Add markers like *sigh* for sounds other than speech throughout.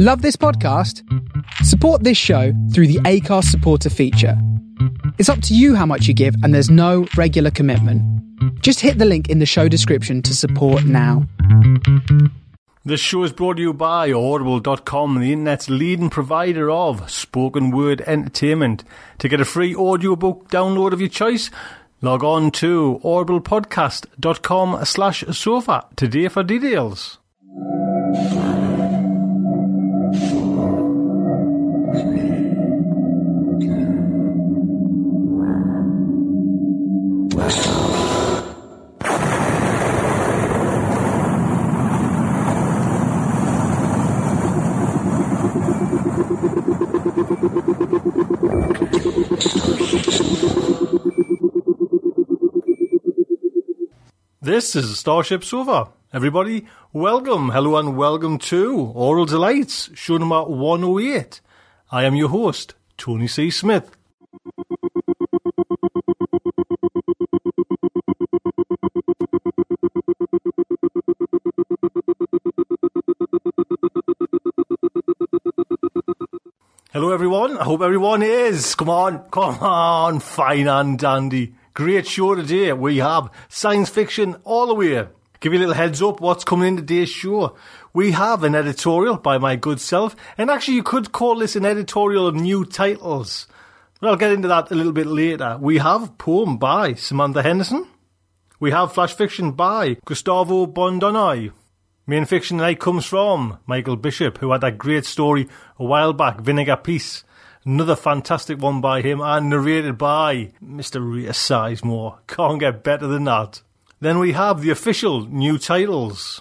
Love this podcast? Support this show through the Acast supporter feature. It's up to you how much you give, and there's no regular commitment. Just hit the link in the show description to support now. This show is brought to you by Audible.com, the internet's leading provider of spoken word entertainment. To get a free audiobook download of your choice, log on to audiblepodcast.com slash sofa today for details. This is Starship Sofa. Everybody, welcome, hello and welcome to Aural Delights, show number 108. I am your host, Tony C. Smith. Hello everyone, I hope everyone is. Come on, come on, fine and dandy. Great show today. We have science fiction all the way. Give you a little heads up what's coming in today's show. We have an editorial by my good self, and actually you could call this an editorial of new titles. But I'll get into that a little bit later. We have poem by Samantha Henderson. We have flash fiction by Gustavo Bondoni. Main fiction tonight comes from Michael Bishop, who had that great story a while back, Vinegar Peace. Another fantastic one by him and narrated by Mr. Ray Sizemore. Can't get better than that. Then we have the official new titles.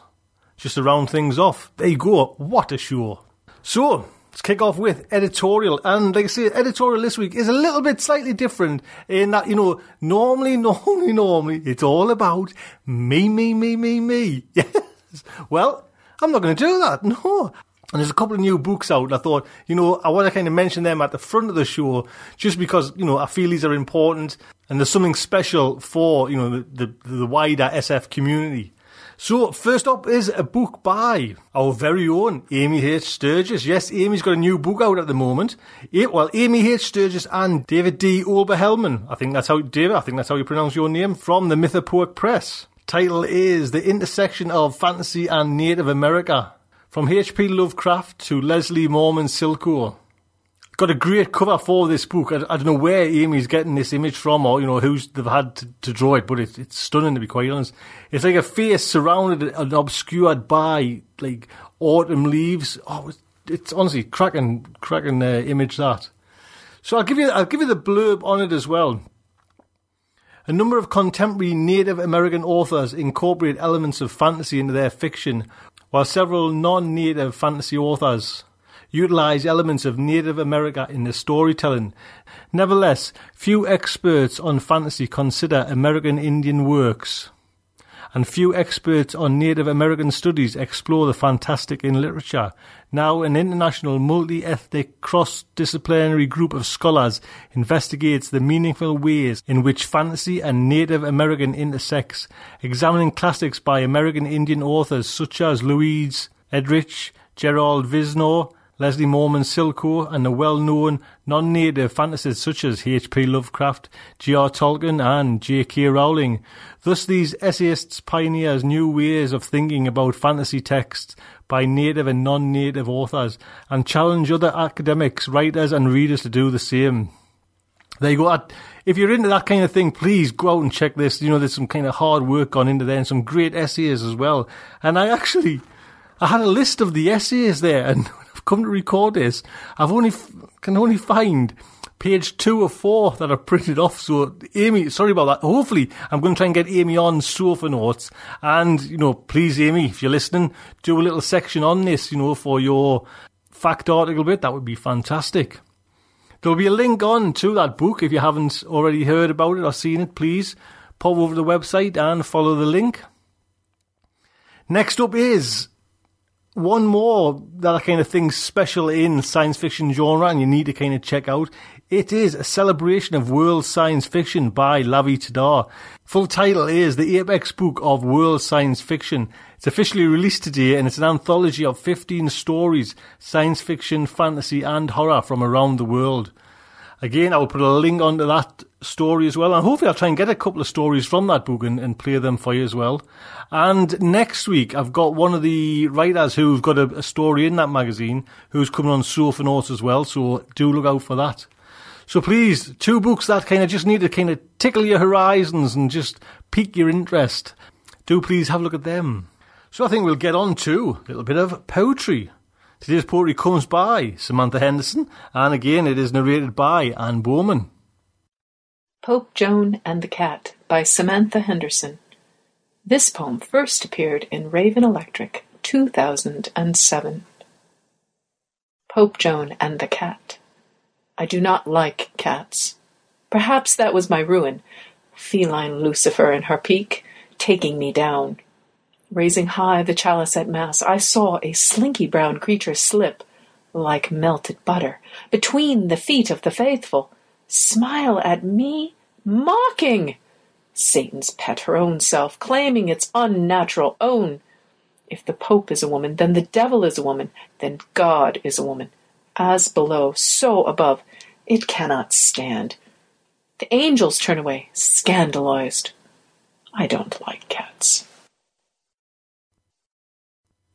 Just to round things off. There you go. What a show. So, let's kick off with editorial. And like I say, editorial this week is a little bit slightly different in that, you know, normally, *laughs* normally, normally, it's all about me, me, me, me, me. Yes. *laughs* *laughs* Well, I'm not going to do that. *laughs* No. And there's a couple of new books out. And I thought, you know, I want to kind of mention them at the front of the show just because, you know, I feel these are important and there's something special for, you know, the, the, the wider SF community. So, first up is a book by our very own Amy H. Sturgis. Yes, Amy's got a new book out at the moment. It, well, Amy H. Sturgis and David D. Oberhelman. I think that's how, David, I think that's how you pronounce your name, from the Mythopoeic Press. Title is The Intersection of Fantasy and Native America. From H.P. Lovecraft to Leslie Marmon Silko. Got a great cover for this book. I, I, don't know where Amy's getting this image from or, you know, who's they've had to, to draw it, but it, it's stunning to be quite honest. It's like a face surrounded and obscured by, like, autumn leaves. Oh, it's, it's honestly cracking, cracking uh, image that. So I'll give you, I'll give you the blurb on it as well. A number of contemporary Native American authors incorporate elements of fantasy into their fiction, while several non-native fantasy authors utilize elements of Native America in their storytelling. Nevertheless, few experts on fantasy consider American Indian works, and few experts on Native American studies explore the fantastic in literature. Now, an international multi-ethnic cross-disciplinary group of scholars investigates the meaningful ways in which fantasy and Native American intersects, examining classics by American Indian authors such as Louise Erdrich, Gerald Vizenor, Leslie Marmon Silko, and the well-known non-native fantasists such as H.P. Lovecraft, J.R. Tolkien, and J.K. Rowling. Thus, these essayists pioneers new ways of thinking about fantasy texts by native and non-native authors, and challenge other academics, writers, and readers to do the same. There you go. If you're into that kind of thing, please go out and check this. You know, there's some kind of hard work gone into there and some great essays as well. And I actually, I had a list of the essays there and *laughs* I've come to record this. I've only, can only find page two of four that are printed off. So Amy, sorry about that. Hopefully I'm going to try and get Amy on Sofanauts. And, you know, please Amy, if you're listening, do a little section on this, you know, for your fact article bit. That would be fantastic. There'll be a link on to that book if you haven't already heard about it or seen it. Please pop over to the website and follow the link. Next up is one more that kind of think special in science fiction genre and you need to kind of check out It is a celebration of world science fiction by Lavie Tidhar. Full title is The Apex Book of World Science Fiction. It's officially released today and it's an anthology of 15 stories, science fiction, fantasy and horror from around the world. Again, I'll put a link onto that story as well, and hopefully I'll try and get a couple of stories from that book and, and play them for you as well. And next week, I've got one of the writers who've got a, a story in that magazine who's coming on Sofanauts as well, so do look out for that. So please, two books that kind of just need to kind of tickle your horizons and just pique your interest. Do please have a look at them. So I think we'll get on to a little bit of poetry. Today's poetry comes by Samantha Henderson, and again it is narrated by Anne Bowman. Pope Joan and the Cat by Samantha Henderson. This poem first appeared in Raven Electrick, 2007. Pope Joan and the Cat. I do not like cats. Perhaps that was my ruin. Feline Lucifer in her peak, taking me down. Raising high the chalice at Mass, I saw a slinky brown creature slip, like melted butter, between the feet of the faithful, smile at me, mocking! Satan's pet, her own self, claiming its unnatural own. If the Pope is a woman, then the devil is a woman, then God is a woman. As below, so above, it cannot stand. The angels turn away, scandalized. I don't like cats.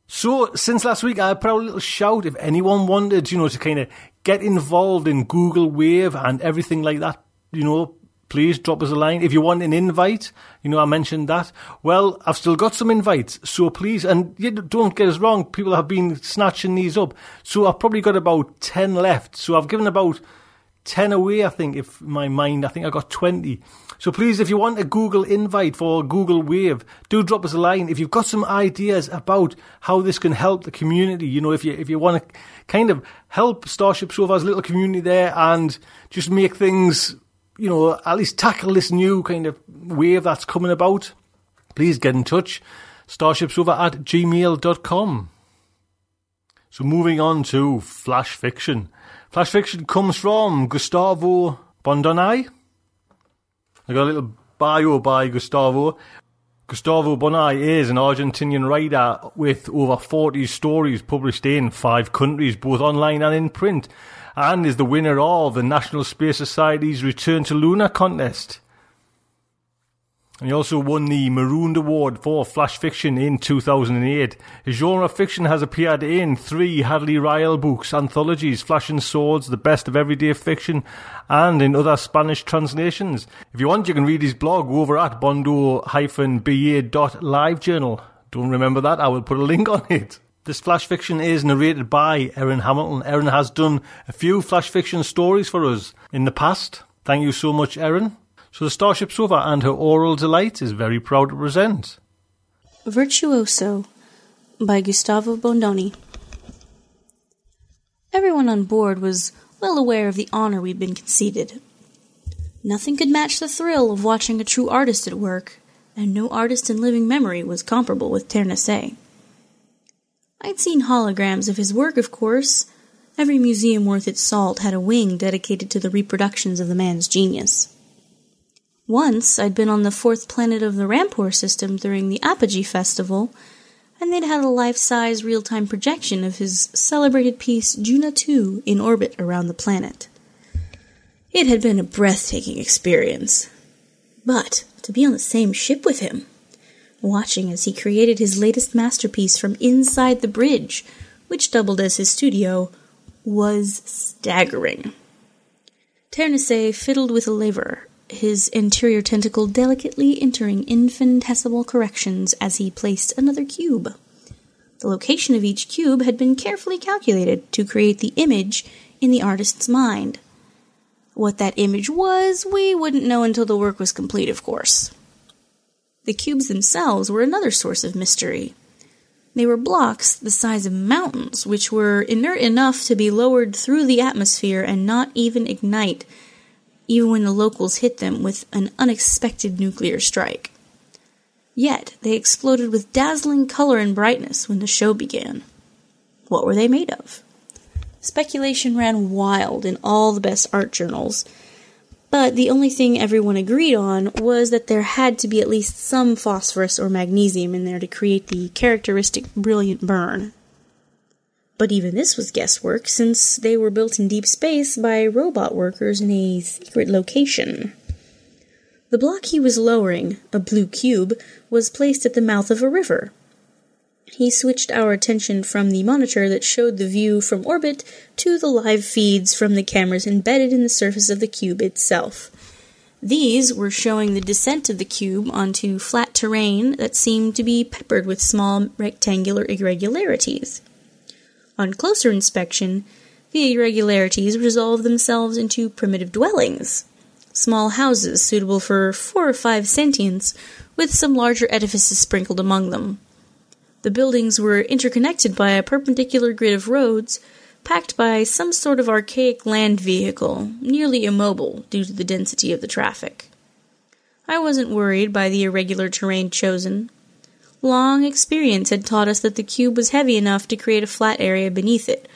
So, since last week, I put out a little shout if anyone wanted, you know, to kind of get involved in Google Wave and everything like that, you know, please drop us a line. If you want an invite, you know, I mentioned that. Well, I've still got some invites, so please, and don't get us wrong, people have been snatching these up. So I've probably got about 10 left. So I've given about 10 away, I think, if my mind, I think I got 20. So please, if you want a Google invite for Google Wave, do drop us a line. If you've got some ideas about how this can help the community, you know, if you, if you want to kind of help Starship Sofa's little community there and just make things, you know, at least tackle this new kind of wave that's coming about, please get in touch. Starshipsofa at gmail.com. So moving on to Flash Fiction. Flash Fiction comes from Gustavo Bondoni. I got a little bio by Gustavo. Gustavo Bondoni is an Argentinian writer with over 40 stories published in five countries, both online and in print, and is the winner of the National Space Society's Return to Luna contest. And he also won the Marooned Award for Flash Fiction in 2008. His genre fiction has appeared in three Hadley Rille books, anthologies, Flash and Swords, The Best of Everyday Fiction, and in other Spanish translations. If you want, you can read his blog over at bondo-ba.livejournal. Don't remember that? I will put a link on it. This flash fiction is narrated by Erin Hamilton. Erin has done a few flash fiction stories for us in the past. Thank you so much, Erin. So the Starship Sofa and her Aural Delight is very proud to present. Virtuoso by Gustavo Bondoni. Everyone on board was well aware of the honor we'd been conceded. Nothing could match the thrill of watching a true artist at work, and no artist in living memory was comparable with Ternasset. I'd seen holograms of his work, of course. Every museum worth its salt had a wing dedicated to the reproductions of the man's genius. Once I'd been on the fourth planet of the Rampor system during the Apogee Festival, and they'd had a life size real time projection of his celebrated piece Juna 2 in orbit around the planet. It had been a breathtaking experience. But to be on the same ship with him, watching as he created his latest masterpiece from inside the bridge, which doubled as his studio, was staggering. Ternasset fiddled with a lever his interior tentacle delicately entering infinitesimal corrections as he placed another cube. The location of each cube had been carefully calculated to create the image in the artist's mind. What that image was, we wouldn't know until the work was complete, of course. The cubes themselves were another source of mystery. They were blocks the size of mountains, which were inert enough to be lowered through the atmosphere and not even ignite even when the locals hit them with an unexpected nuclear strike. Yet they exploded with dazzling color and brightness when the show began. What were they made of? Speculation ran wild in all the best art journals, but the only thing everyone agreed on was that there had to be at least some phosphorus or magnesium in there to create the characteristic brilliant burn. But even this was guesswork, since they were built in deep space by robot workers in a secret location. The block he was lowering, a blue cube, was placed at the mouth of a river. He switched our attention from the monitor that showed the view from orbit to the live feeds from the cameras embedded in the surface of the cube itself. These were showing the descent of the cube onto flat terrain that seemed to be peppered with small rectangular irregularities. On closer inspection, the irregularities resolved themselves into primitive dwellings, small houses suitable for four or five sentients, with some larger edifices sprinkled among them. The buildings were interconnected by a perpendicular grid of roads, packed by some sort of archaic land vehicle, nearly immobile due to the density of the traffic. I wasn't worried by the irregular terrain chosen. Long experience had taught us that the cube was heavy enough to create a flat area beneath it,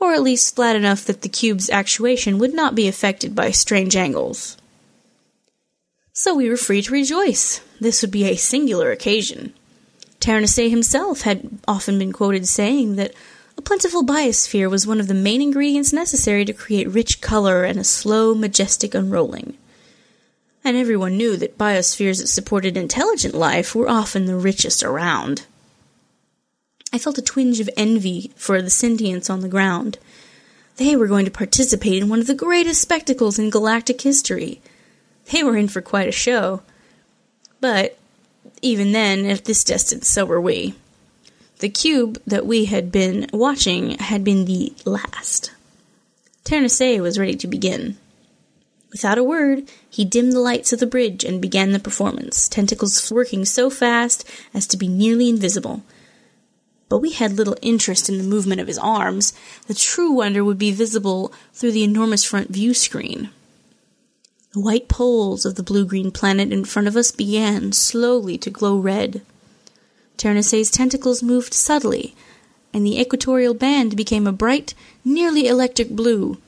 or at least flat enough that the cube's actuation would not be affected by strange angles. So we were free to rejoice. This would be a singular occasion. Ternace himself had often been quoted saying that a plentiful biosphere was one of the main ingredients necessary to create rich color and a slow, majestic unrolling. And everyone knew that biospheres that supported intelligent life were often the richest around. I felt a twinge of envy for the sentients on the ground. They were going to participate in one of the greatest spectacles in galactic history. They were in for quite a show. But even then, at this distance, so were we. The cube that we had been watching had been the last. Ternace was ready to begin. Without a word, he dimmed the lights of the bridge and began the performance, tentacles working so fast as to be nearly invisible but we had little interest in the movement of his arms. The true wonder would be visible through the enormous front view screen. The white poles of the blue green planet in front of us began slowly to glow red. Ternace's tentacles moved subtly, and the equatorial band became a bright, nearly electric blue.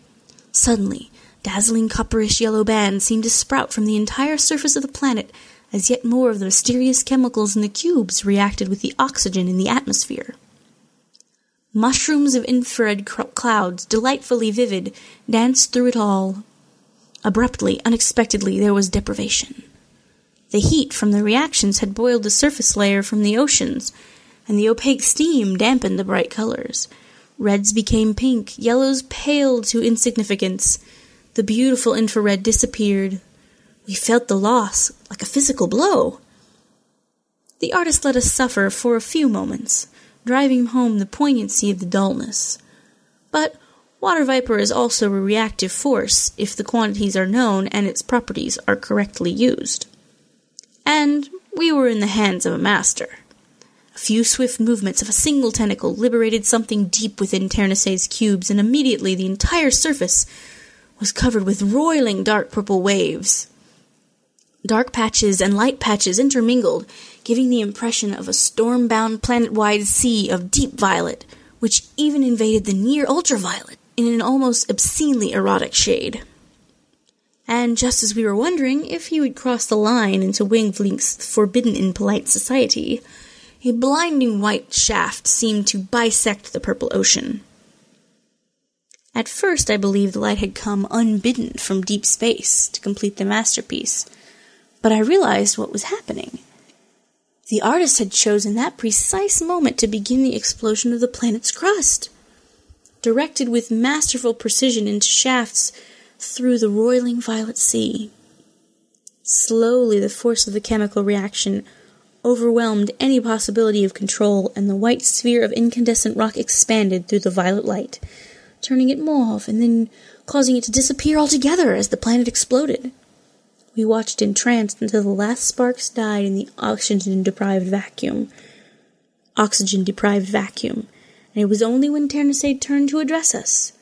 Suddenly, dazzling copperish yellow bands seemed to sprout from the entire surface of the planet as yet more of the mysterious chemicals in the cubes reacted with the oxygen in the atmosphere. Mushrooms of infrared clouds, delightfully vivid, danced through it all. Abruptly, unexpectedly, there was deprivation. The heat from the reactions had boiled the surface layer from the oceans, and the opaque steam dampened the bright colors. Reds became pink, yellows paled to insignificance. The beautiful infrared disappeared, we felt the loss like a physical blow. The artist let us suffer for a few moments, driving home the poignancy of the dullness. But water vapor is also a reactive force if the quantities are known and its properties are correctly used. And we were in the hands of a master. A few swift movements of a single tentacle liberated something deep within Ternace's cubes, and immediately the entire surface was covered with roiling dark purple waves. Dark patches and light patches intermingled, giving the impression of a storm bound planet wide sea of deep violet, which even invaded the near ultraviolet in an almost obscenely erotic shade. And just as we were wondering if he would cross the line into wavelengths forbidden in polite society, a blinding white shaft seemed to bisect the purple ocean. At first, I believed the light had come unbidden from deep space to complete the masterpiece, but I realized what was happening. The artist had chosen that precise moment to begin the explosion of the planet's crust, directed with masterful precision into shafts through the roiling violet sea. Slowly, the force of the chemical reaction overwhelmed any possibility of control, and the white sphere of incandescent rock expanded through the violet light, turning it mauve and then causing it to disappear altogether as the planet exploded. We watched entranced until the last sparks died in the oxygen deprived vacuum. Oxygen deprived vacuum. And it was only when Ternace turned to address us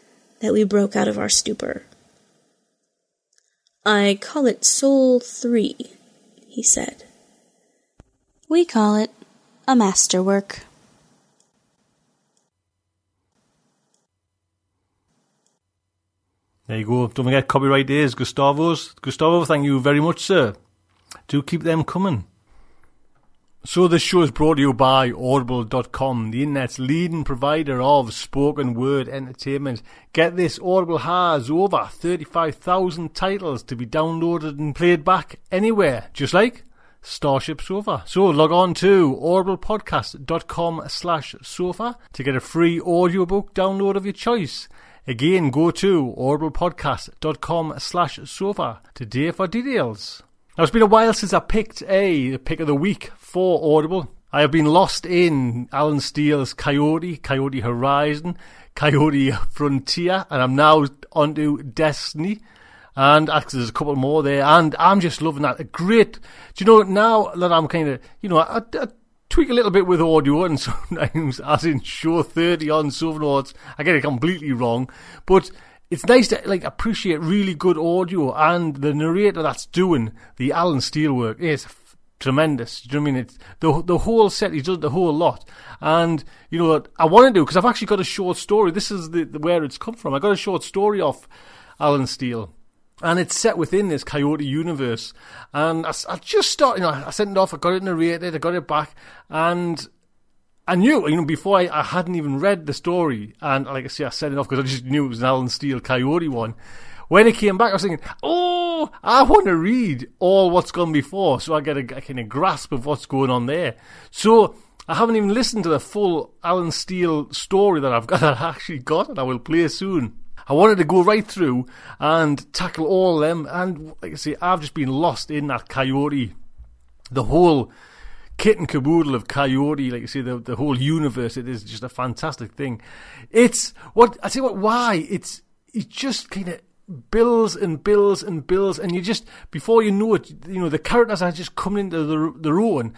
that we broke out of our stupor. I call it Soul 3, he said. We call it a masterwork. There you go. Don't forget, copyright is Gustavo's. Gustavo, thank you very much, sir. Do keep them coming. So this show is brought to you by Audible.com, the internet's leading provider of spoken word entertainment. Get this, Audible has over 35,000 titles to be downloaded and played back anywhere, just like Starship Sofa. So log on to audiblepodcast.com slash sofa to get a free audiobook download of your choice. Again, go to audiblepodcast.com slash sofa today for details. Now, it's been a while since I picked a pick of the week for Audible. I have been lost in Allen Steele's Coyote, Coyote Horizon, Coyote Frontier, and I'm now onto Destiny. And actually, there's a couple more there, and I'm just loving that. A great. Do you know now that I'm kind of, you know, I, I tweak a little bit with audio, and *laughs* sometimes, as in show 30 on Sofanauts, I get it completely wrong. But it's nice to like appreciate really good audio, and the narrator that's doing the Allen Steele work is f- tremendous. Do you know what I mean? It's the the whole set. He does the whole lot, and you know what I want to do because I've actually got a short story. This is the, the where it's come from. I got a short story off Allen Steele and it's set within this Coyote universe. And I, I just started, you know, I sent it off, I got it narrated, I got it back, and I knew, you know, before I, I hadn't even read the story, and like I say, I sent it off because I just knew it was an Allen Steele Coyote one. When it came back, I was thinking, oh, I want to read all what's gone before, so I get a, a kind of grasp of what's going on there. So I haven't even listened to the full Allen Steele story that I've got, *laughs* that I actually got, and I will play soon. I wanted to go right through and tackle all of them. And like I say, I've just been lost in that Coyote, the whole kit and caboodle of Coyote. Like I say, the the whole universe. It is just a fantastic thing. It's what I say. What why it's it just kind of bills and bills and bills, and you just before you know it, you know the characters are just coming into the their own.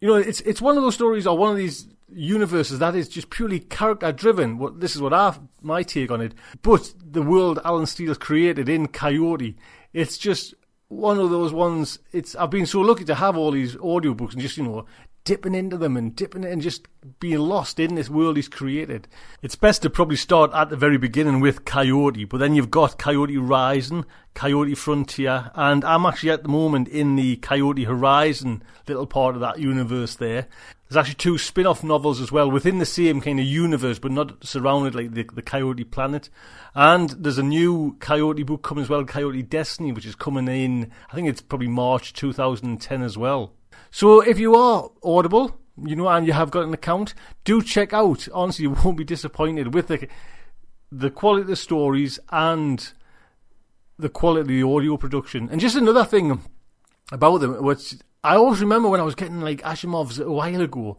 You know, it's it's one of those stories or one of these universes that is just purely character driven. What this is what I my take on it. But the world Allen Steele's created in Coyote, it's just one of those ones. It's I've been so lucky to have all these audiobooks and just you know dipping into them and dipping it and just being lost in this world he's created. It's best to probably start at the very beginning with Coyote, but then you've got Coyote Rising, Coyote Frontier, and I'm actually at the moment in the Coyote Horizon little part of that universe there. There's actually two spin off novels as well within the same kind of universe, but not surrounded like the, the Coyote planet. And there's a new Coyote book coming as well, Coyote Destiny, which is coming in, I think it's probably March 2010 as well. So if you are Audible, you know, and you have got an account, do check out. Honestly, you won't be disappointed with the the quality of the stories and the quality of the audio production. And just another thing about them, which I always remember when I was getting like Asimov's a while ago.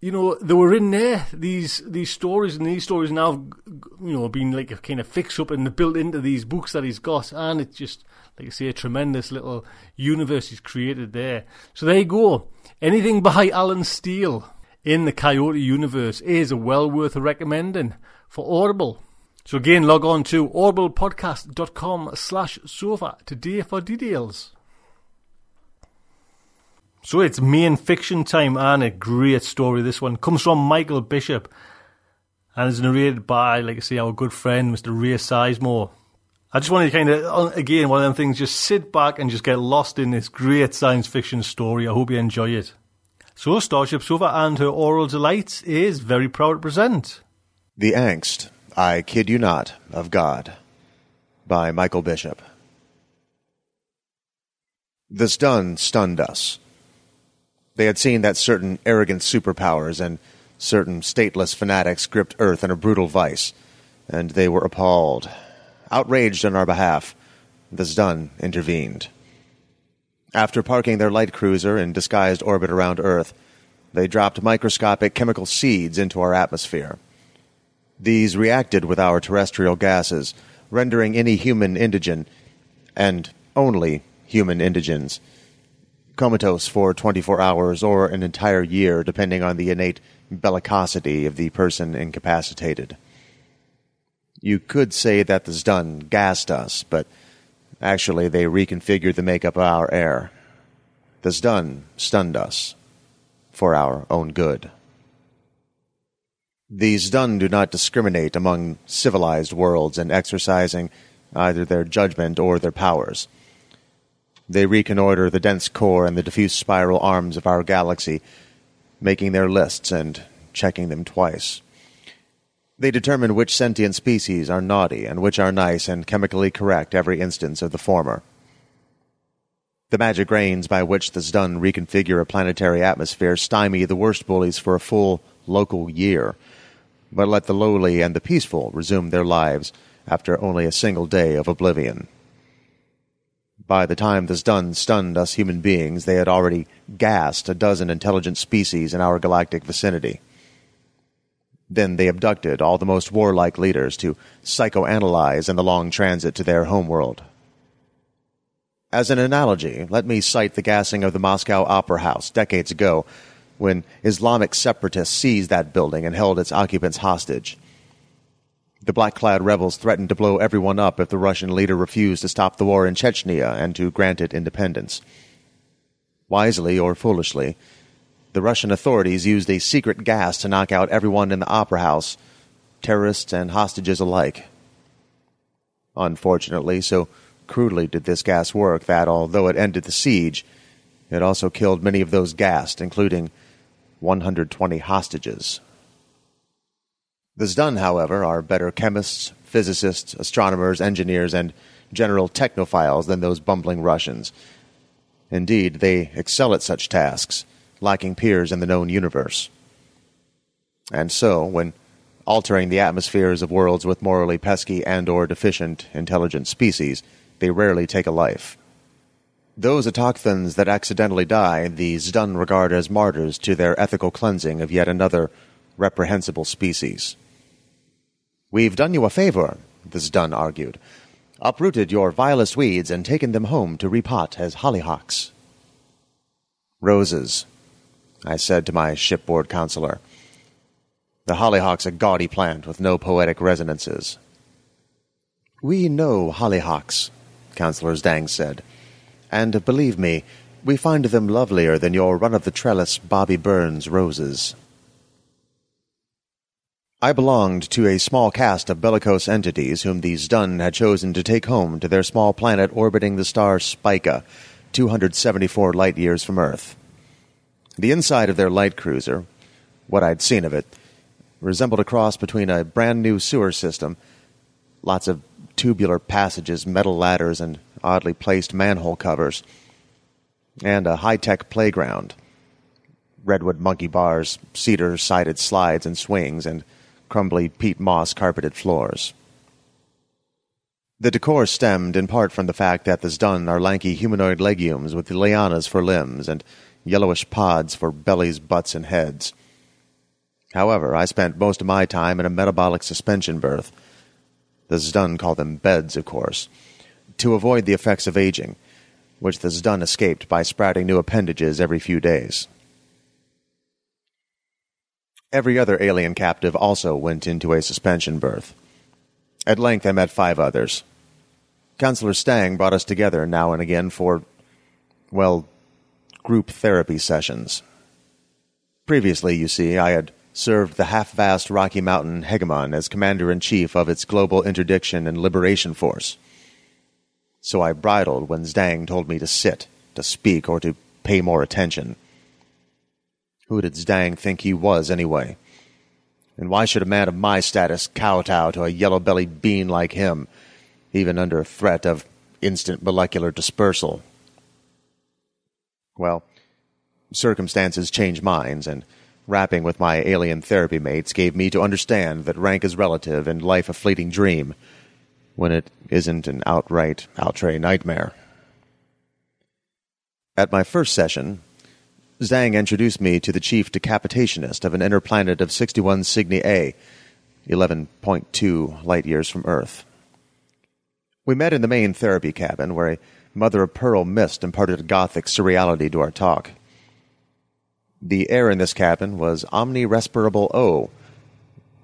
You know, they were in there these these stories, and these stories now, you know, being like a kind of fix up and built into these books that he's got, and it's just like I say, a tremendous little universe he's created there. So there you go. Anything by Allen Steele in the Coyote universe is well worth recommending for Audible. So again, log on to audiblepodcast.com slash sofa today for details. So it's main fiction time and a great story. This one comes from Michael Bishop and is narrated by, like I say, our good friend, Mr. Ray Sizemore. I just wanted to kind of, uh, again, one of them things, just sit back and just get lost in this great science fiction story. I hope you enjoy it. So, Starship Sofa and her Aural Delights is very proud to present The Angst, I Kid You Not, of God by Michael Bishop. The Zdun stunned us. They had seen that certain arrogant superpowers and certain stateless fanatics gripped Earth in a brutal vice, and they were appalled. Outraged on our behalf, the Zdun intervened. After parking their light cruiser in disguised orbit around Earth, they dropped microscopic chemical seeds into our atmosphere. These reacted with our terrestrial gases, rendering any human indigen, and only human indigens, comatose for 24 hours or an entire year, depending on the innate bellicosity of the person incapacitated. You could say that the Zdun gassed us, but actually they reconfigured the makeup of our air. The Zdun stunned us for our own good. The Zdun do not discriminate among civilized worlds in exercising either their judgment or their powers. They reconnoiter the dense core and the diffuse spiral arms of our galaxy, making their lists and checking them twice. They determine which sentient species are naughty and which are nice and chemically correct every instance of the former. The magic rains by which the Zdun reconfigure a planetary atmosphere stymie the worst bullies for a full local year, but let the lowly and the peaceful resume their lives after only a single day of oblivion. By the time the Zdun stunned us human beings, they had already gassed a dozen intelligent species in our galactic vicinity. Then they abducted all the most warlike leaders to psychoanalyze in the long transit to their homeworld. As an analogy, let me cite the gassing of the Moscow Opera House decades ago when Islamic separatists seized that building and held its occupants hostage. The black clad rebels threatened to blow everyone up if the Russian leader refused to stop the war in Chechnya and to grant it independence. Wisely or foolishly, the Russian authorities used a secret gas to knock out everyone in the opera house, terrorists and hostages alike. Unfortunately, so crudely did this gas work that, although it ended the siege, it also killed many of those gassed, including 120 hostages. The Zdun, however, are better chemists, physicists, astronomers, engineers, and general technophiles than those bumbling Russians. Indeed, they excel at such tasks lacking peers in the known universe. And so, when altering the atmospheres of worlds with morally pesky and or deficient intelligent species, they rarely take a life. Those autochthons that accidentally die, the Zdun regard as martyrs to their ethical cleansing of yet another reprehensible species. We've done you a favor, the Zdun argued. Uprooted your vilest weeds and taken them home to repot as hollyhocks. Roses, I said to my shipboard counselor. The hollyhock's a gaudy plant with no poetic resonances. We know hollyhocks, Counselor Zdang said, and believe me, we find them lovelier than your run of the trellis Bobby Burns roses. I belonged to a small caste of bellicose entities whom the Zdun had chosen to take home to their small planet orbiting the star Spica, 274 light years from Earth. The inside of their light cruiser, what I'd seen of it, resembled a cross between a brand new sewer system, lots of tubular passages, metal ladders, and oddly placed manhole covers, and a high tech playground. Redwood monkey bars, cedar sided slides and swings, and crumbly peat moss carpeted floors. The decor stemmed in part from the fact that the Zdun are lanky humanoid legumes with lianas for limbs and yellowish pods for bellies, butts, and heads. However, I spent most of my time in a metabolic suspension berth. The Zdun call them beds, of course, to avoid the effects of aging, which the Zdun escaped by sprouting new appendages every few days. Every other alien captive also went into a suspension berth. At length I met five others. Counselor Zdang brought us together now and again for, well, group therapy sessions. Previously, you see, I had served the half vast Rocky Mountain hegemon as commander in chief of its global interdiction and liberation force. So I bridled when Zdang told me to sit, to speak, or to pay more attention. Who did Zdang think he was, anyway? And why should a man of my status kowtow to a yellow bellied bean like him, even under threat of instant molecular dispersal? Well, circumstances change minds, and rapping with my alien therapy mates gave me to understand that rank is relative and life a fleeting dream, when it isn't an outright outre nightmare. At my first session, Zdang introduced me to the chief decapitationist of an inner planet of 61 Cygni A, 11.2 light years from Earth. We met in the main therapy cabin, where a mother of pearl mist imparted gothic surreality to our talk. The air in this cabin was omnirespirable O,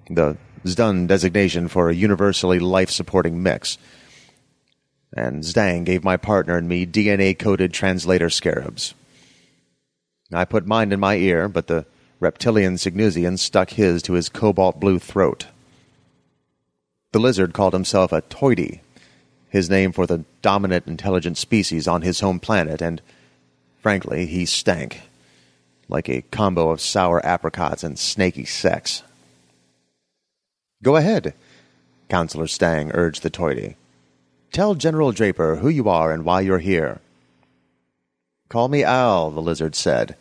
the Zdun designation for a universally life supporting mix. And Zdang gave my partner and me DNA coded translator scarabs. I put mine in my ear, but the Reptilian Cygnusian stuck his to his cobalt blue throat. The lizard called himself a toidy, his name for the dominant intelligent species on his home planet, and frankly, he stank. Like a combo of sour apricots and snaky sex. Go ahead, Counselor Zdang urged the toidy. Tell General Draper who you are and why you're here. Call me Al, the lizard said.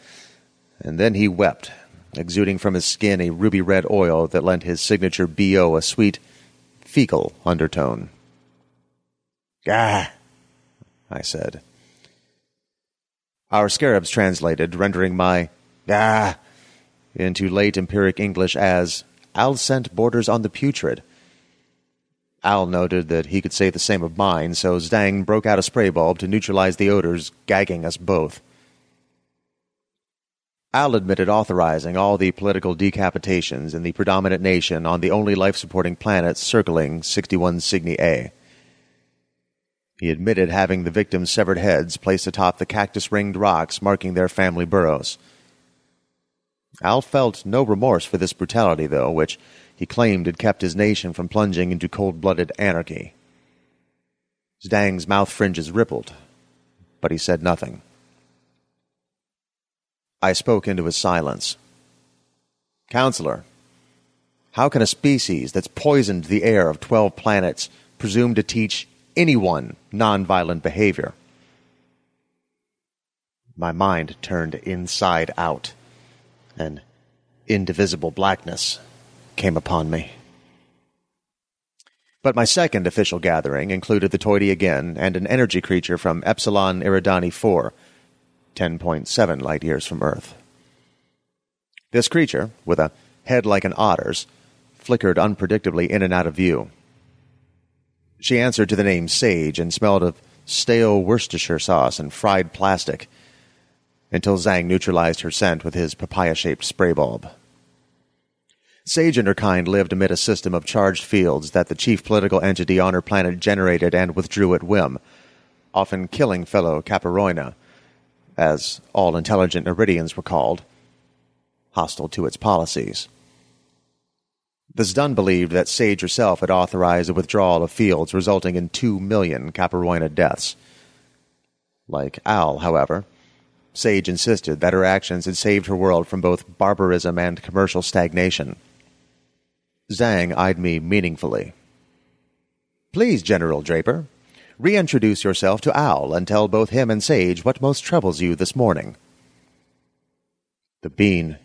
And then he wept, exuding from his skin a ruby red oil that lent his signature BO a sweet, fecal undertone. Gah, I said. Our scarabs translated, rendering my gah into late empiric English as Al scent borders on the putrid. Al noted that he could say the same of mine, so Zdang broke out a spray bulb to neutralize the odors, gagging us both. Al admitted authorizing all the political decapitations in the predominant nation on the only life supporting planet circling 61 Cygni A. He admitted having the victims' severed heads placed atop the cactus ringed rocks marking their family burrows. Al felt no remorse for this brutality, though, which he claimed had kept his nation from plunging into cold blooded anarchy. Zdang's mouth fringes rippled, but he said nothing. I spoke into his silence. Counselor, how can a species that's poisoned the air of twelve planets presume to teach anyone nonviolent behavior? My mind turned inside out, and indivisible blackness came upon me. But my second official gathering included the Toity again and an energy creature from Epsilon Eridani 4, 10.7 light years from Earth. This creature, with a head like an otter's, flickered unpredictably in and out of view. She answered to the name Sage and smelled of stale Worcestershire sauce and fried plastic until Zdang neutralized her scent with his papaya shaped spray bulb. Sage and her kind lived amid a system of charged fields that the chief political entity on her planet generated and withdrew at whim, often killing fellow Caparoina as all intelligent Iridians were called, hostile to its policies. The Zdun believed that Sage herself had authorized the withdrawal of fields, resulting in two million Caparoina deaths. Like Al, however, Sage insisted that her actions had saved her world from both barbarism and commercial stagnation. Zdang eyed me meaningfully. Please, General Draper, Reintroduce yourself to Owl and tell both him and Sage what most troubles you this morning. The bean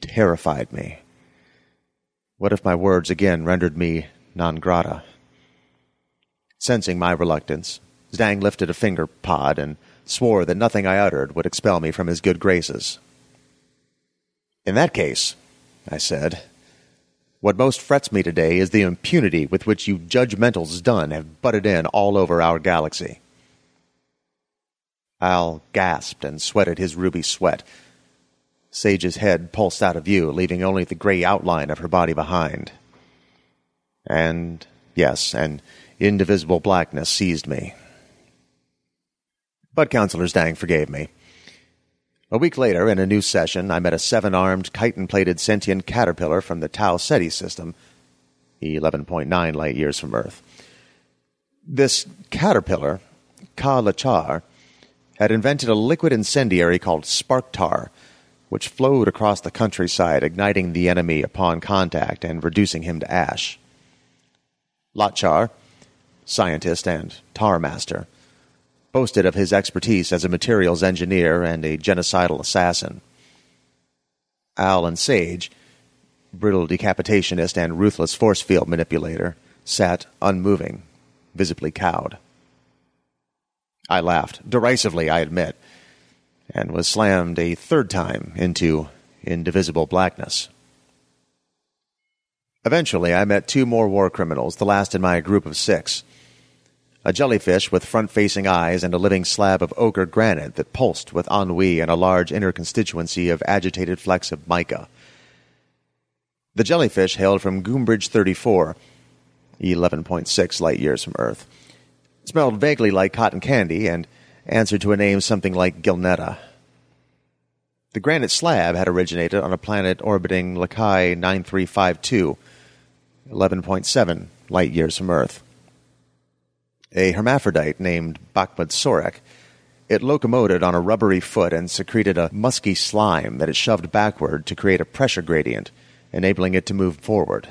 terrified me. What if my words again rendered me non grata? Sensing my reluctance, Zdang lifted a finger pod and swore that nothing I uttered would expel me from his good graces. In that case, I said, what most frets me today is the impunity with which you judgmental Zdun have butted in all over our galaxy. Al gasped and sweated his ruby sweat. Sage's head pulsed out of view, leaving only the gray outline of her body behind. And, yes, an indivisible blackness seized me. But Counselor Zdang forgave me. A week later, in a new session, I met a seven armed, chitin plated sentient caterpillar from the Tau Ceti system, 11.9 light years from Earth. This caterpillar, Ka Lachar, had invented a liquid incendiary called spark tar, which flowed across the countryside, igniting the enemy upon contact and reducing him to ash. Lachar, scientist and tar master, boasted of his expertise as a materials engineer and a genocidal assassin. Al and Sage, brittle decapitationist and ruthless force field manipulator, sat unmoving, visibly cowed. I laughed, derisively, I admit, and was slammed a third time into indivisible blackness. Eventually, I met two more war criminals, the last in my group of six a jellyfish with front facing eyes and a living slab of ochre granite that pulsed with ennui and a large inner constituency of agitated flecks of mica. The jellyfish hailed from Groombridge 34, 11.6 light years from Earth. Smelled vaguely like cotton candy and answered to a name something like Gilnetta. The granite slab had originated on a planet orbiting Lacaille 9352, 11.7 light years from Earth. A hermaphrodite named Bakhmut Sorek, it locomoted on a rubbery foot and secreted a musky slime that it shoved backward to create a pressure gradient, enabling it to move forward.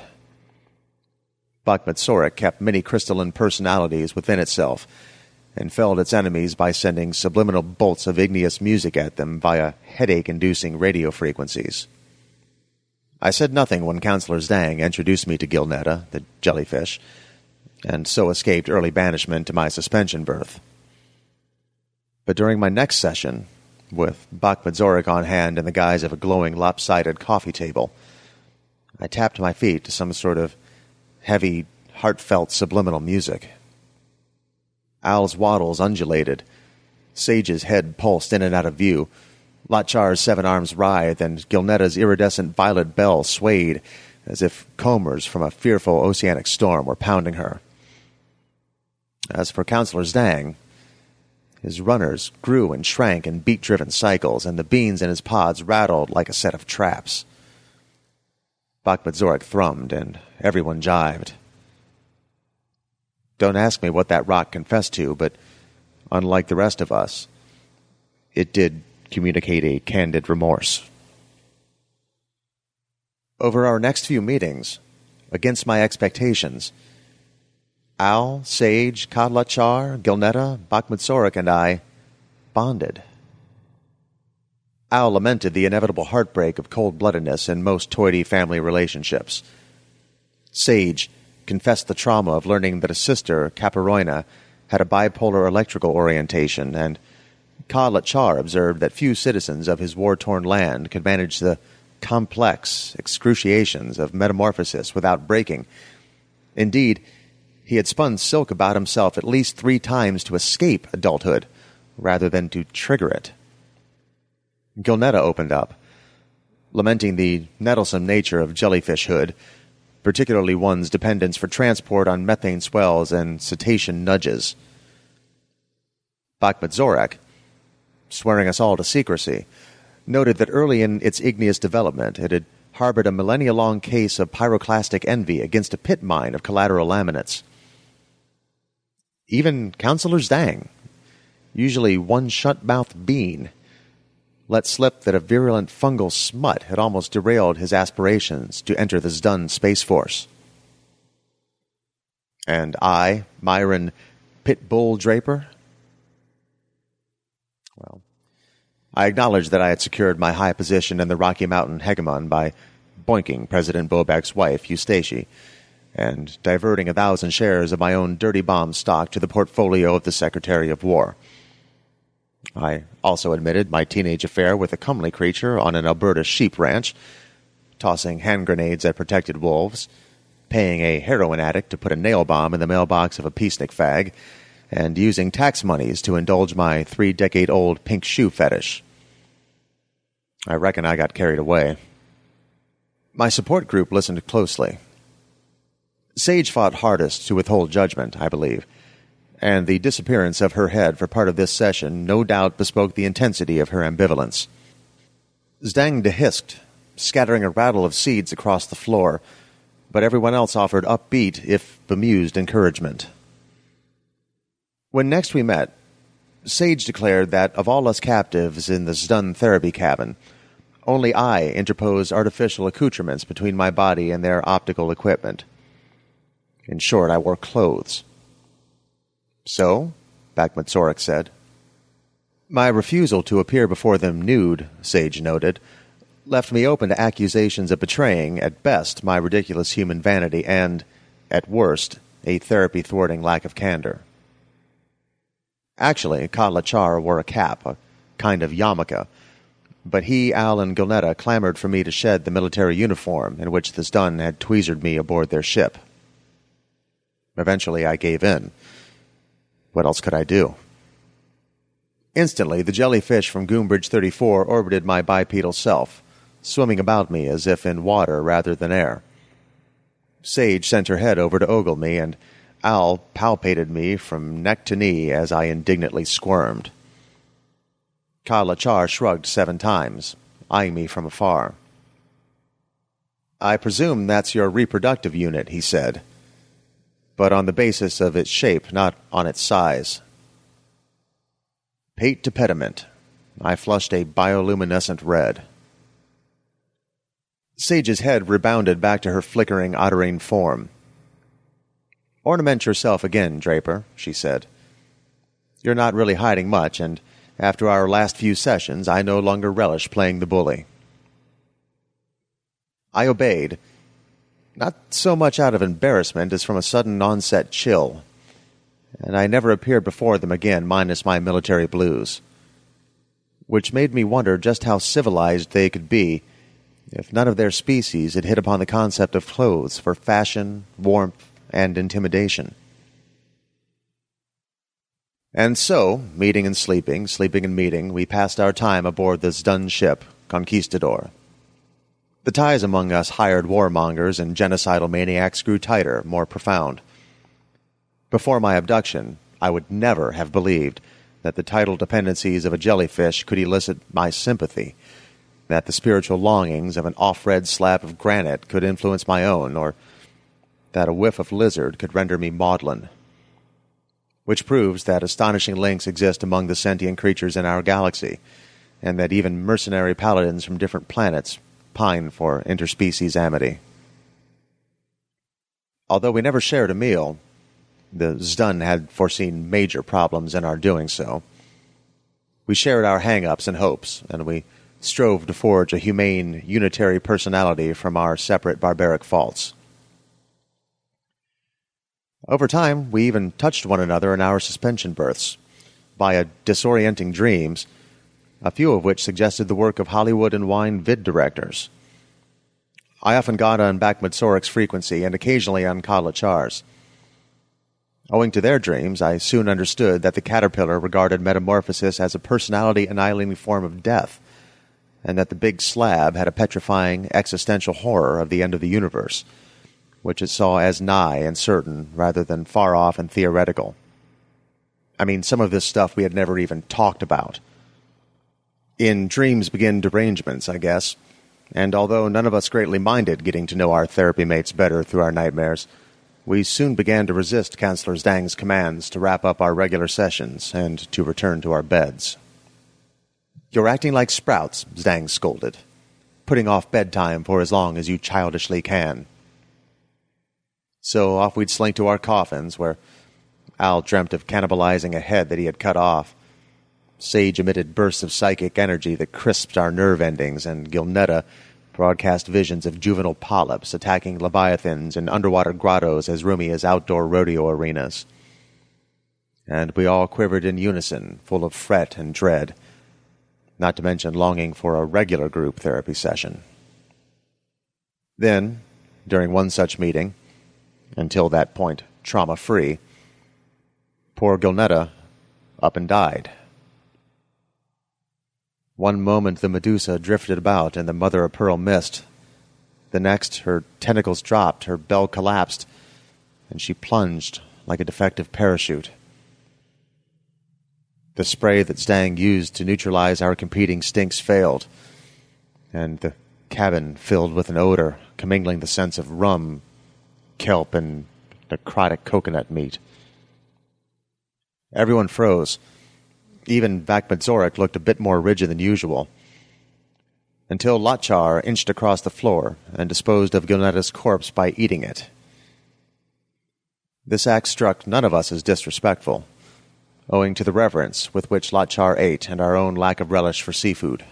Bakhmut Sorek kept many crystalline personalities within itself and felled its enemies by sending subliminal bolts of igneous music at them via headache inducing radio frequencies. I said nothing when Counselor Zdang introduced me to Gilnetta, the jellyfish, and so escaped early banishment to my suspension berth. But during my next session, with Bakhmut Zorik on hand in the guise of a glowing lopsided coffee table, I tapped my feet to some sort of heavy, heartfelt subliminal music. Al's waddles undulated. Sage's head pulsed in and out of view. Lachar's seven arms writhed, and Gilnetta's iridescent violet bell swayed as if combers from a fearful oceanic storm were pounding her. As for Counselor Zdang, his runners grew and shrank in beat driven cycles, and the beans in his pods rattled like a set of traps. Bakhmut Zorik thrummed, and everyone jived. Don't ask me what that rock confessed to, but unlike the rest of us, it did communicate a candid remorse. Over our next few meetings, against my expectations, Al, Sage, Kadlachar, Gilnetta, Bakhmut and I bonded. Al lamented the inevitable heartbreak of cold bloodedness in most Toity family relationships. Sage confessed the trauma of learning that a sister, Caparoina, had a bipolar electrical orientation, and Ka Lachar observed that few citizens of his war torn land could manage the complex excruciations of metamorphosis without breaking. Indeed, he had spun silk about himself at least three times to escape adulthood rather than to trigger it. Gilnetta opened up, lamenting the nettlesome nature of jellyfishhood particularly one's dependence for transport on methane swells and cetacean nudges. Bakhmut Zorak, swearing us all to secrecy, noted that early in its igneous development it had harbored a millennia long case of pyroclastic envy against a pit mine of collateral laminates. Even Counselor Zdang, usually one shut mouthed bean, let slip that a virulent fungal smut had almost derailed his aspirations to enter the Zdun Space Force. And I, Myron Pitbull Draper? Well, I acknowledged that I had secured my high position in the Rocky Mountain hegemon by boinking President Bobek's wife, Eustace, and diverting a thousand shares of my own dirty bomb stock to the portfolio of the Secretary of War. I also admitted my teenage affair with a comely creature on an Alberta sheep ranch, tossing hand grenades at protected wolves, paying a heroin addict to put a nail bomb in the mailbox of a peacenik fag, and using tax monies to indulge my three decade old pink shoe fetish. I reckon I got carried away. My support group listened closely. Sage fought hardest to withhold judgment, I believe and the disappearance of her head for part of this session no doubt bespoke the intensity of her ambivalence. Zdang dehisked, scattering a rattle of seeds across the floor, but everyone else offered upbeat, if bemused, encouragement. When next we met, Sage declared that of all us captives in the Zdun therapy cabin, only I interposed artificial accoutrements between my body and their optical equipment. In short, I wore clothes. So? Bakhmut Zorik said. My refusal to appear before them nude, Sage noted, left me open to accusations of betraying, at best, my ridiculous human vanity and, at worst, a therapy thwarting lack of candor. Actually, Kadlachar wore a cap, a kind of yarmulke, but he, Al, and Gilnetta clamored for me to shed the military uniform in which the Zdun had tweezered me aboard their ship. Eventually, I gave in what else could I do? Instantly, the jellyfish from Groombridge 34 orbited my bipedal self, swimming about me as if in water rather than air. Sage sent her head over to ogle me, and Al palpated me from neck to knee as I indignantly squirmed. Ka Char shrugged seven times, eyeing me from afar. I presume that's your reproductive unit, he said, but on the basis of its shape, not on its size. Pate to pediment. I flushed a bioluminescent red. Sage's head rebounded back to her flickering otterine form. Ornament yourself again, Draper, she said. You're not really hiding much, and after our last few sessions, I no longer relish playing the bully. I obeyed, not so much out of embarrassment as from a sudden onset chill, and I never appeared before them again, minus my military blues, which made me wonder just how civilized they could be if none of their species had hit upon the concept of clothes for fashion, warmth, and intimidation. And so, meeting and sleeping, sleeping and meeting, we passed our time aboard this Zdun ship, Conquistador. The ties among us hired warmongers and genocidal maniacs grew tighter, more profound. Before my abduction, I would never have believed that the tidal dependencies of a jellyfish could elicit my sympathy, that the spiritual longings of an off red slab of granite could influence my own, or that a whiff of lizard could render me maudlin which proves that astonishing links exist among the sentient creatures in our galaxy, and that even mercenary paladins from different planets pine for interspecies amity. Although we never shared a meal, the Zdun had foreseen major problems in our doing so. We shared our hang ups and hopes, and we strove to forge a humane, unitary personality from our separate barbaric faults. Over time, we even touched one another in our suspension berths via disorienting dreams, a few of which suggested the work of Hollywood and wine vid directors. I often got on Bakhmut frequency and occasionally on Ka-Lachars. Owing to their dreams, I soon understood that the caterpillar regarded metamorphosis as a personality annihilating form of death, and that the big slab had a petrifying existential horror of the end of the universe which it saw as nigh and certain rather than far off and theoretical. I mean, some of this stuff we had never even talked about. In dreams begin derangements, I guess, and although none of us greatly minded getting to know our therapy mates better through our nightmares, we soon began to resist Counselor Zdang's commands to wrap up our regular sessions and to return to our beds. You're acting like sprouts, Zdang scolded, putting off bedtime for as long as you childishly can. So off we'd slink to our coffins, where Al dreamt of cannibalizing a head that he had cut off. Sage emitted bursts of psychic energy that crisped our nerve endings, and Gilnetta broadcast visions of juvenile polyps attacking leviathans in underwater grottos as roomy as outdoor rodeo arenas. And we all quivered in unison, full of fret and dread, not to mention longing for a regular group therapy session. Then, during one such meeting, until that point trauma free. Poor Gilnetta up and died. One moment the Medusa drifted about in the mother of pearl mist. The next, her tentacles dropped, her bell collapsed, and she plunged like a defective parachute. The spray that Zdang used to neutralize our competing stinks failed, and the cabin filled with an odor commingling the scents of rum, kelp and necrotic coconut meat. Everyone froze. Even Bakhmut looked a bit more rigid than usual. Until Lachar inched across the floor and disposed of Gilnetta's corpse by eating it. This act struck none of us as disrespectful, owing to the reverence with which Lachar ate and our own lack of relish for seafood.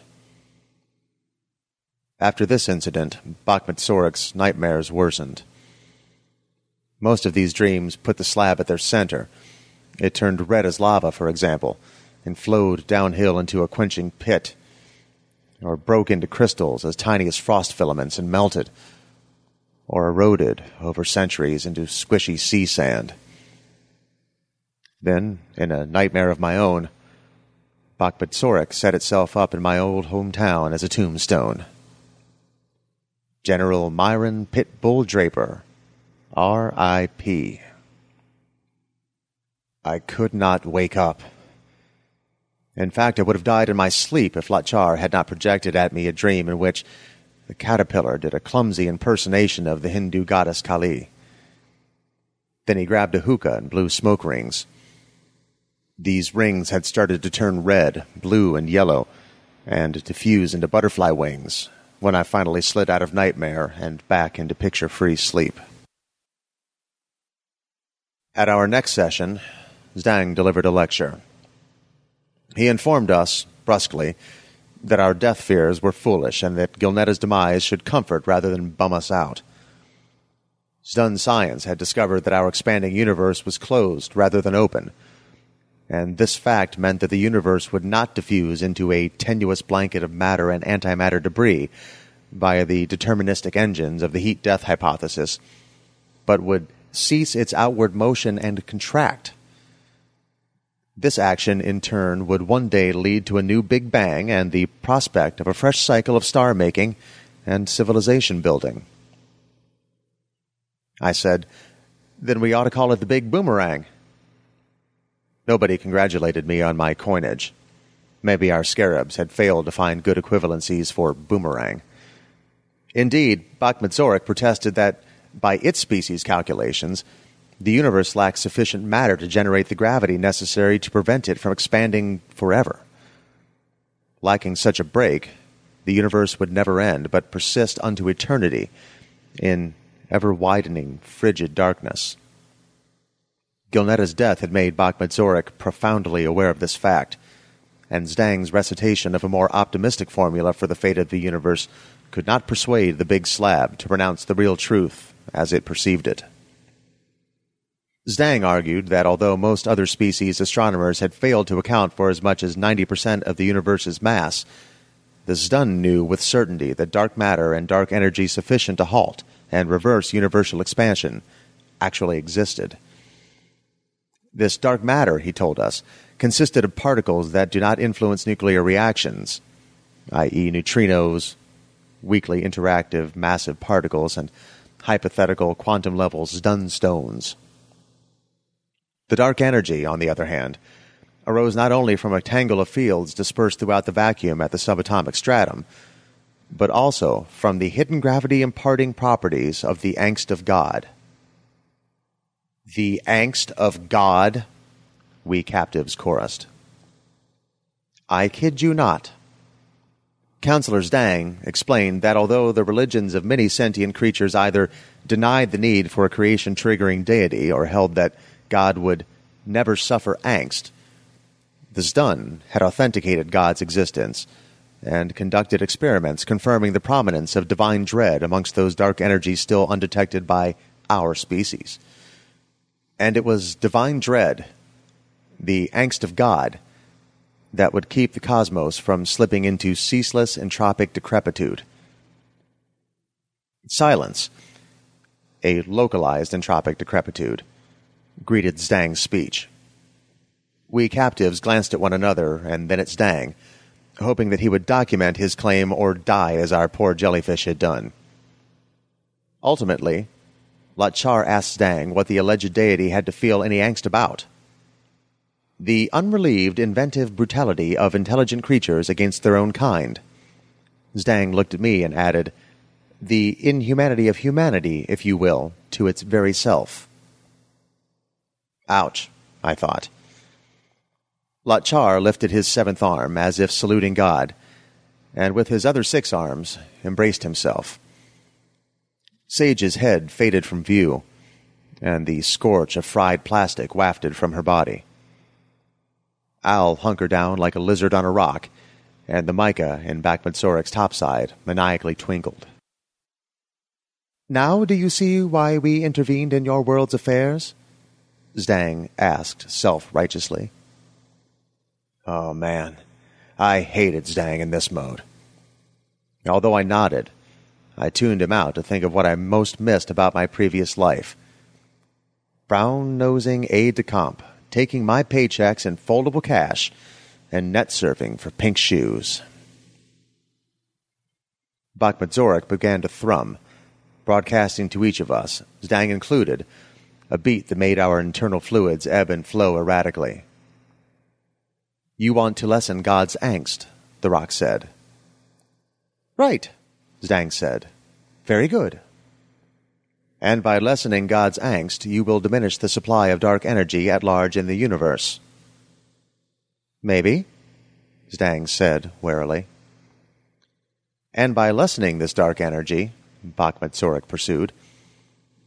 After this incident, Bakhmut nightmares worsened. Most of these dreams put the slab at their center. It turned red as lava, for example, and flowed downhill into a quenching pit, or broke into crystals as tiny as frost filaments and melted, or eroded over centuries into squishy sea sand. Then, in a nightmare of my own, Bakhmut set itself up in my old hometown as a tombstone. General Myron Pitbull Draper, R.I.P. I could not wake up. In fact, I would have died in my sleep if Lachar had not projected at me a dream in which the caterpillar did a clumsy impersonation of the Hindu goddess Kali. Then he grabbed a hookah and blew smoke rings. These rings had started to turn red, blue, and yellow, and to fuse into butterfly wings when I finally slid out of nightmare and back into picture free sleep. At our next session, Zdang delivered a lecture. He informed us, brusquely, that our death fears were foolish and that Gilnetta's demise should comfort rather than bum us out. Stunned science had discovered that our expanding universe was closed rather than open, and this fact meant that the universe would not diffuse into a tenuous blanket of matter and antimatter debris via the deterministic engines of the heat death hypothesis, but would cease its outward motion and contract this action, in turn, would one day lead to a new Big Bang and the prospect of a fresh cycle of star making and civilization building. I said, Then we ought to call it the Big Boomerang. Nobody congratulated me on my coinage. Maybe our scarabs had failed to find good equivalencies for boomerang. Indeed, Bakhmut protested that, by its species calculations, the universe lacks sufficient matter to generate the gravity necessary to prevent it from expanding forever. Lacking such a break, the universe would never end, but persist unto eternity in ever widening, frigid darkness. Gilnetta's death had made Bakhmut profoundly aware of this fact, and Zdang's recitation of a more optimistic formula for the fate of the universe could not persuade the big slab to pronounce the real truth as it perceived it. Zdang argued that although most other species astronomers had failed to account for as much as 90% of the universe's mass, the Zdun knew with certainty that dark matter and dark energy sufficient to halt and reverse universal expansion actually existed. This dark matter, he told us, consisted of particles that do not influence nuclear reactions, i.e., neutrinos, weakly interactive massive particles, and hypothetical quantum level Dunstones. The dark energy, on the other hand, arose not only from a tangle of fields dispersed throughout the vacuum at the subatomic stratum, but also from the hidden gravity imparting properties of the angst of God. The angst of God, we captives chorused. I kid you not. Counselor Zdang explained that although the religions of many sentient creatures either denied the need for a creation triggering deity or held that God would never suffer angst. The Zdun had authenticated God's existence and conducted experiments confirming the prominence of divine dread amongst those dark energies still undetected by our species. And it was divine dread, the angst of God, that would keep the cosmos from slipping into ceaseless entropic decrepitude. Silence, a localized entropic decrepitude greeted Zdang's speech. We captives glanced at one another and then at Zdang, hoping that he would document his claim or die as our poor jellyfish had done. Ultimately, Lachar asked Zdang what the alleged deity had to feel any angst about. The unrelieved, inventive brutality of intelligent creatures against their own kind. Zdang looked at me and added, The inhumanity of humanity, if you will, to its very self. Ouch, I thought. Lachar lifted his seventh arm as if saluting God, and with his other six arms embraced himself. Sage's head faded from view, and the scorch of fried plastic wafted from her body. Al hunkered down like a lizard on a rock, and the mica in Bakhmut topside maniacally twinkled. Now do you see why we intervened in your world's affairs? Zdang asked self righteously. Oh man, I hated Zdang in this mode. Although I nodded, I tuned him out to think of what I most missed about my previous life. Brown nosing aide de camp, taking my paychecks in foldable cash, and net surfing for pink shoes. Bakhmut began to thrum, broadcasting to each of us, Zdang included, a beat that made our internal fluids ebb and flow erratically. You want to lessen God's angst, the rock said. Right, Zdang said. Very good. And by lessening God's angst, you will diminish the supply of dark energy at large in the universe. Maybe, Zdang said warily. And by lessening this dark energy, Bakhmet Zorik pursued,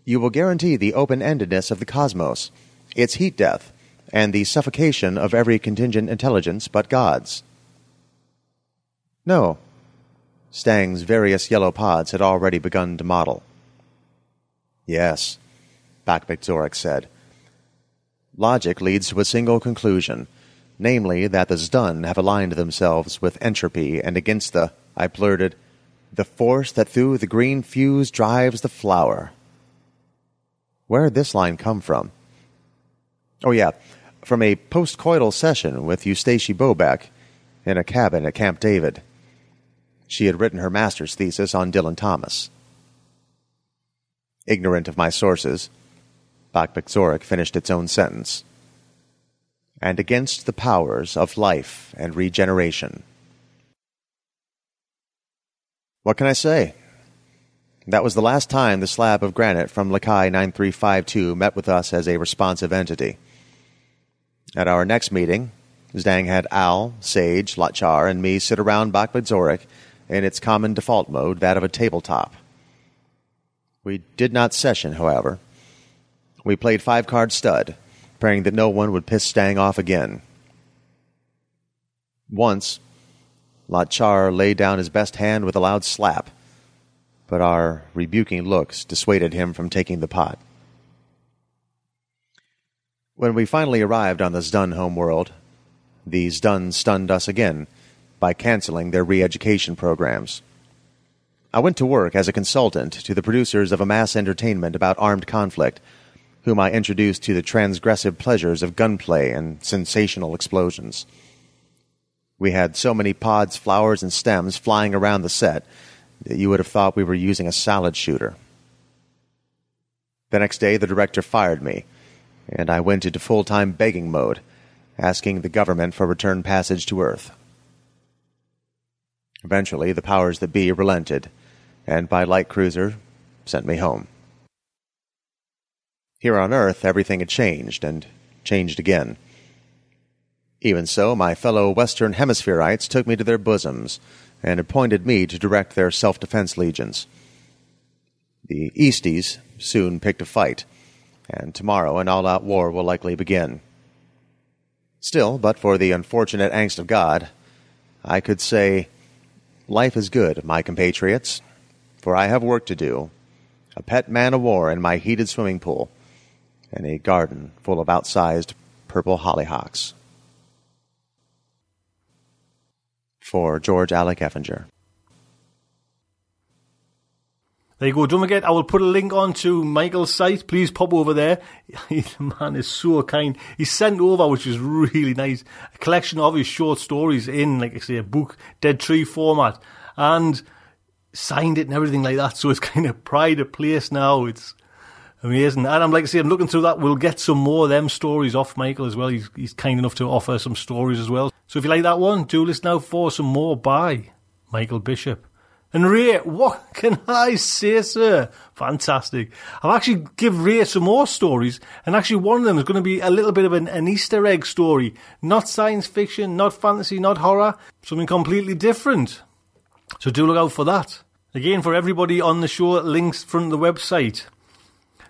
you will guarantee the open-endedness of the cosmos, its heat death, and the suffocation of every contingent intelligence but God's. No. Zdang's various yellow pods had already begun to model. Yes, Bakhmet Zorik said. Logic leads to a single conclusion, namely that the Zdun have aligned themselves with entropy and against the, I blurted, the force that through the green fuse drives the flower. Where did this line come from? Oh, yeah, from a postcoital session with Eustace Bobek in a cabin at Camp David. She had written her master's thesis on Dylan Thomas. Ignorant of my sources, Bakhmet Zorik finished its own sentence. And against the powers of life and regeneration. What can I say? That was the last time the slab of granite from Lakai 9352 met with us as a responsive entity. At our next meeting, Zdang had Al, Sage, Latchar, and me sit around Zorik in its common default mode, that of a tabletop. We did not session, however. We played five card stud, praying that no one would piss Zdang off again. Once, Latchar laid down his best hand with a loud slap, but our rebuking looks dissuaded him from taking the pot. When we finally arrived on the Zdun homeworld, the Zdun stunned us again by canceling their re education programs. I went to work as a consultant to the producers of a mass entertainment about armed conflict, whom I introduced to the transgressive pleasures of gunplay and sensational explosions. We had so many pods, flowers, and stems flying around the set you would have thought we were using a salad shooter. The next day, the director fired me, and I went into full time begging mode, asking the government for return passage to Earth. Eventually, the powers that be relented, and by light cruiser sent me home. Here on Earth, everything had changed, and changed again. Even so, my fellow Western Hemispherites took me to their bosoms and appointed me to direct their self defense legions. The Easties soon picked a fight, and tomorrow an all out war will likely begin. Still, but for the unfortunate angst of God, I could say, Life is good, my compatriots, for I have work to do, a pet man of war in my heated swimming pool, and a garden full of outsized purple hollyhocks. For George Alec Effinger. There you go. Don't forget, I will put a link on to Michael's site. Please pop over there. *laughs* the man is so kind. He sent over, which is really nice, a collection of his short stories in, like I say, a book, Dead Tree format, and signed it and everything like that. So it's *laughs* kind of pride of place now. It's amazing. And I'm like I say, I'm looking through that. We'll get some more of them stories off Michael as well. He's, he's kind enough to offer some stories as well. So if you like that one, do listen out for some more by Michael Bishop. And Ray, what can I say, sir? Fantastic. I'll actually give Ray some more stories, and actually one of them is going to be a little bit of an, an Easter egg story. Not science fiction, not fantasy, not horror, something completely different. So do look out for that. Again, for everybody on the show, links from the website.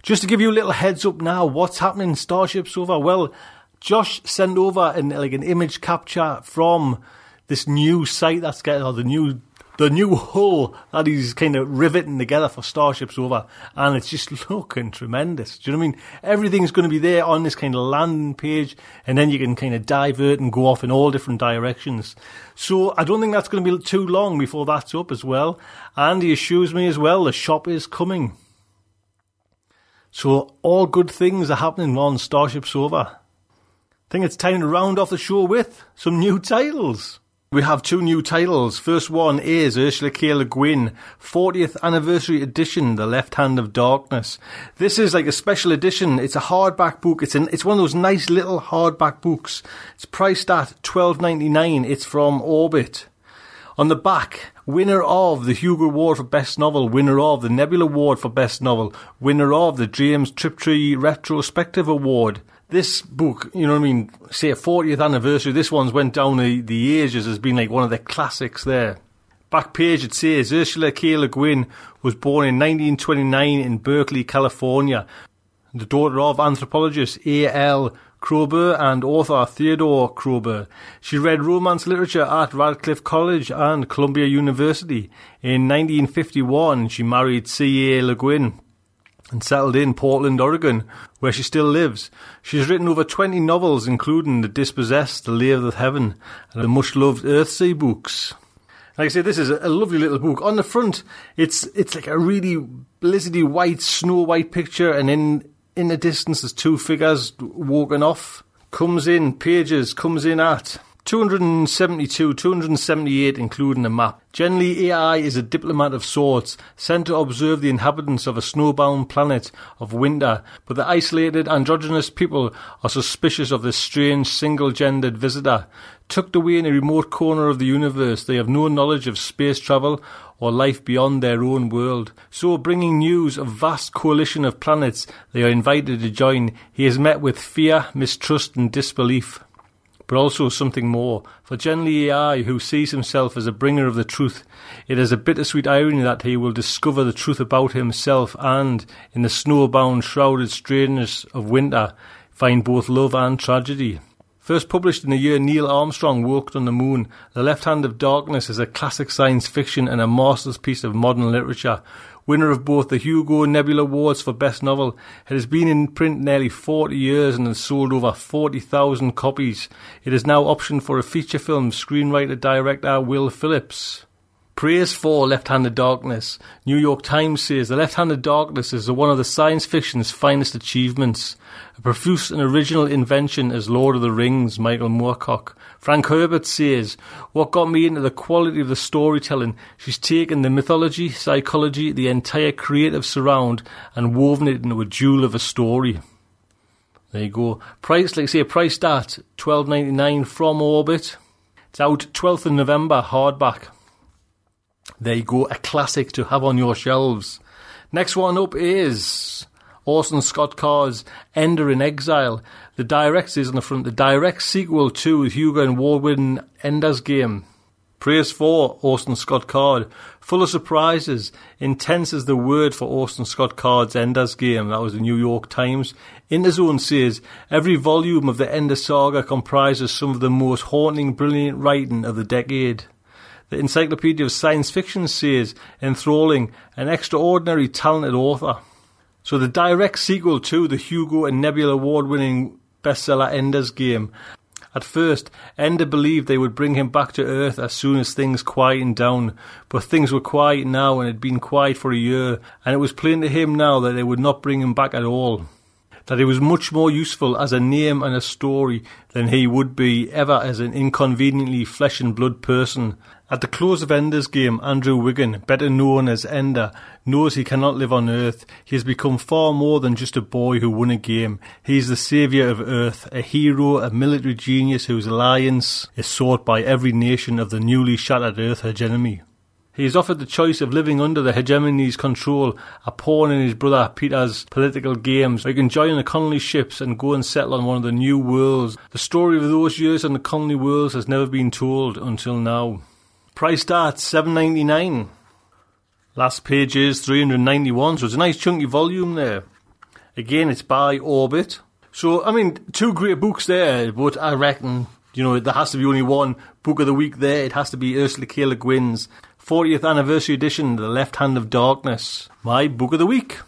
Just to give you a little heads up now, what's happening in Starship Sofa? Well, Josh sent over an, like an image capture from this new site that's getting, or the new the new hull that he's kind of riveting together for Starship Sofa, and it's just *laughs* looking tremendous. Do you know what I mean? Everything's going to be there on this kind of landing page, and then you can kind of divert and go off in all different directions. So I don't think that's going to be too long before that's up as well. And he assures me as well the shop is coming. So all good things are happening on Starship Sofa. I think it's time to round off the show with some new titles. We have two new titles. First one is Ursula K. Le Guin, 40th anniversary edition, The Left Hand of Darkness. This is like a special edition. It's a hardback book. It's an, it's one of those nice little hardback books. It's priced at 12.99. It's from Orbit. On the back, winner of the Hugo Award for Best Novel, winner of the Nebula Award for Best Novel, winner of the James Tiptree Retrospective Award this book, you know what I mean, say a 40th anniversary, this one's went down the, the ages as being like one of the classics there. Back page it says Ursula K. Le Guin was born in 1929 in Berkeley, California, the daughter of anthropologist A.L. Kroeber and author Theodore Kroeber. She read romance literature at Radcliffe College and Columbia University. In 1951, she married C.A. Le Guin and settled in Portland, Oregon, where she still lives. She's written over 20 novels, including The Dispossessed, The Lay of the Heaven, and the much loved Earthsea books. Like I say, this is a lovely little book. On the front, it's it's like a really blizzardy white, snow white picture, and in in the distance, there's two figures walking off. Comes in pages, comes in at 272, 278 including a map. Generally, AI is a diplomat of sorts, sent to observe the inhabitants of a snowbound planet of winter, but the isolated androgynous people are suspicious of this strange single-gendered visitor. Tucked away in a remote corner of the universe, they have no knowledge of space travel or life beyond their own world. So, bringing news of vast coalition of planets they are invited to join, he is met with fear, mistrust and disbelief but also something more. For Genly Ai, who sees himself as a bringer of the truth, it is a bittersweet irony that he will discover the truth about himself and, in the snowbound, shrouded strangeness of winter, find both love and tragedy. First published in the year Neil Armstrong walked on the moon, The Left Hand of Darkness is a classic science fiction and a masterpiece of modern literature, winner of both the Hugo and Nebula Awards for Best Novel. It has been in print nearly 40 years and has sold over 40,000 copies. It is now optioned for a feature film, screenwriter director Will Phillips. Praise for Left Handed Darkness. New York Times says The Left Handed Darkness is one of the science fiction's finest achievements. A profuse and original invention as Lord of the Rings, Michael Moorcock. Frank Herbert says, What got me into the quality of the storytelling, she's taken the mythology, psychology, the entire creative surround, and woven it into a jewel of a story. There you go. Price, like say, priced at twelve ninety nine from Orbit. It's out twelfth of November, hardback. There you go, a classic to have on your shelves. Next one up is Orson Scott Card's Ender in Exile. The direct is on the front, the direct sequel to Hugo and Award Ender's Game. Praise for Orson Scott Card. Full of surprises. Intense is the word for Orson Scott Card's Ender's Game. That was the New York Times. Interzone says every volume of the Ender saga comprises some of the most haunting, brilliant writing of the decade. The Encyclopedia of Science Fiction says enthralling, an extraordinary talented author. So the direct sequel to the Hugo and Nebula award winning bestseller Ender's Game. At first, Ender believed they would bring him back to Earth as soon as things quietened down, but things were quiet now and had been quiet for a year, and it was plain to him now that they would not bring him back at all. That he was much more useful as a name and a story than he would be ever as an inconveniently flesh and blood person, at the close of Ender's game, Andrew Wiggin, better known as Ender, knows he cannot live on Earth. He has become far more than just a boy who won a game. He is the saviour of Earth, a hero, a military genius whose alliance is sought by every nation of the newly shattered Earth hegemony. He is offered the choice of living under the hegemony's control, a pawn in his brother Peter's political games, or he can join the colony ships and go and settle on one of the new worlds. The story of those years on the colony worlds has never been told until now. Price starts seven ninety nine. Last page is three hundred ninety one, so it's a nice chunky volume there. Again, it's by Orbit. So I mean, two great books there, but I reckon you know there has to be only one book of the week there. It has to be Ursula K. Le Guin's 40th anniversary edition, The Left Hand of Darkness. My book of the week.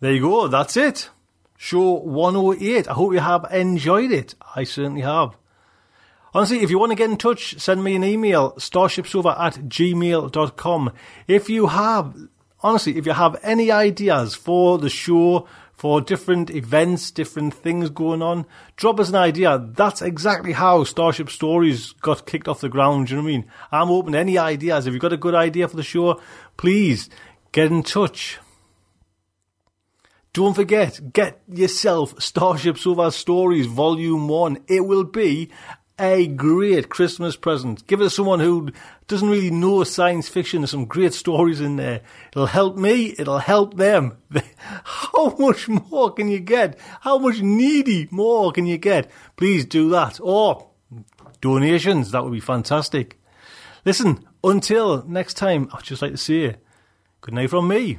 There you go. That's it. Show 108. I hope you have enjoyed it. I certainly have. Honestly, if you want to get in touch, send me an email, starshipsofa at gmail.com. If you have, honestly, if you have any ideas for the show, for different events, different things going on. Drop us an idea. That's exactly how Starship Stories got kicked off the ground. Do you know what I mean? I'm open to any ideas. If you've got a good idea for the show, please get in touch. Don't forget, get yourself Starship Sofa Stories Volume 1. It will be a great Christmas present. Give it to someone who doesn't really know science fiction. There's some great stories in there. It'll help me. It'll help them. *laughs* How much more can you get? How much needy more can you get? Please do that. Or donations. That would be fantastic. Listen, until next time, I'd just like to say good night from me.